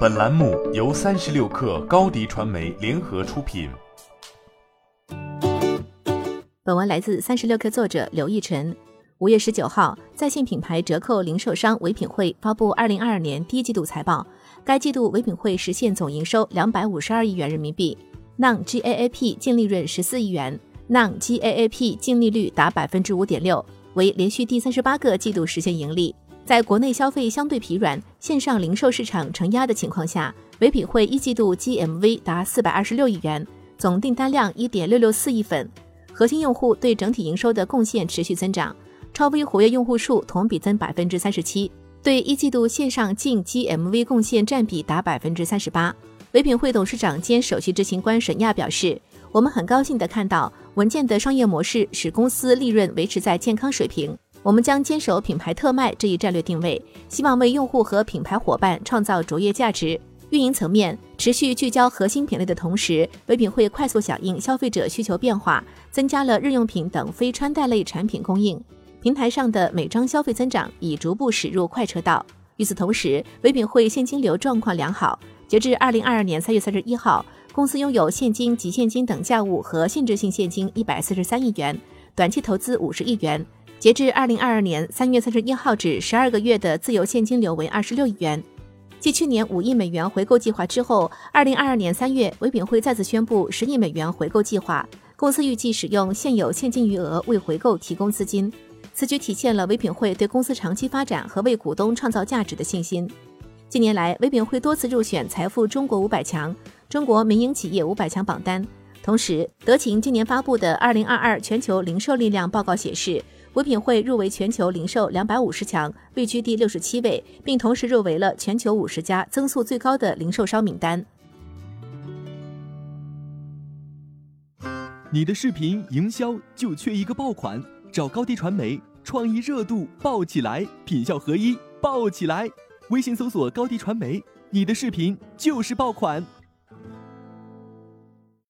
本栏目由三十六氪高低传媒联合出品。本文来自三十六氪作者刘奕晨。五月十九号，在线品牌折扣零售商唯品会发布二零二二年第一季度财报。该季度唯品会实现总营收两百五十二亿元人民币，non-GAAP 净利润十四亿元，non-GAAP 净利率达百分之五点六，为连续第三十八个季度实现盈利。在国内消费相对疲软、线上零售市场承压的情况下，唯品会一季度 GMV 达四百二十六亿元，总订单量一点六六四亿份，核心用户对整体营收的贡献持续增长，超微活跃用户数同比增百分之三十七，对一季度线上净 GMV 贡献占比达百分之三十八。唯品会董事长兼首席执行官沈亚表示：“我们很高兴地看到稳健的商业模式使公司利润维持在健康水平。”我们将坚守品牌特卖这一战略定位，希望为用户和品牌伙伴创造卓越价值。运营层面，持续聚焦核心品类的同时，唯品会快速响应消费者需求变化，增加了日用品等非穿戴类产品供应。平台上的美妆消费增长已逐步驶入快车道。与此同时，唯品会现金流状况良好。截至二零二二年三月三十一号，公司拥有现金及现金等价物和限制性现金一百四十三亿元，短期投资五十亿元。截至二零二二年三月三十一号止，十二个月的自由现金流为二十六亿元。继去年五亿美元回购计划之后，二零二二年三月，唯品会再次宣布十亿美元回购计划。公司预计使用现有现金余额为回购提供资金，此举体现了唯品会对公司长期发展和为股东创造价值的信心。近年来，唯品会多次入选财富中国五百强、中国民营企业五百强榜单。同时，德勤今年发布的《二零二二全球零售力量报告》显示。唯品会入围全球零售两百五十强，位居第六十七位，并同时入围了全球五十家增速最高的零售商名单。你的视频营销就缺一个爆款，找高低传媒，创意热度爆起来，品效合一爆起来。微信搜索高低传媒，你的视频就是爆款。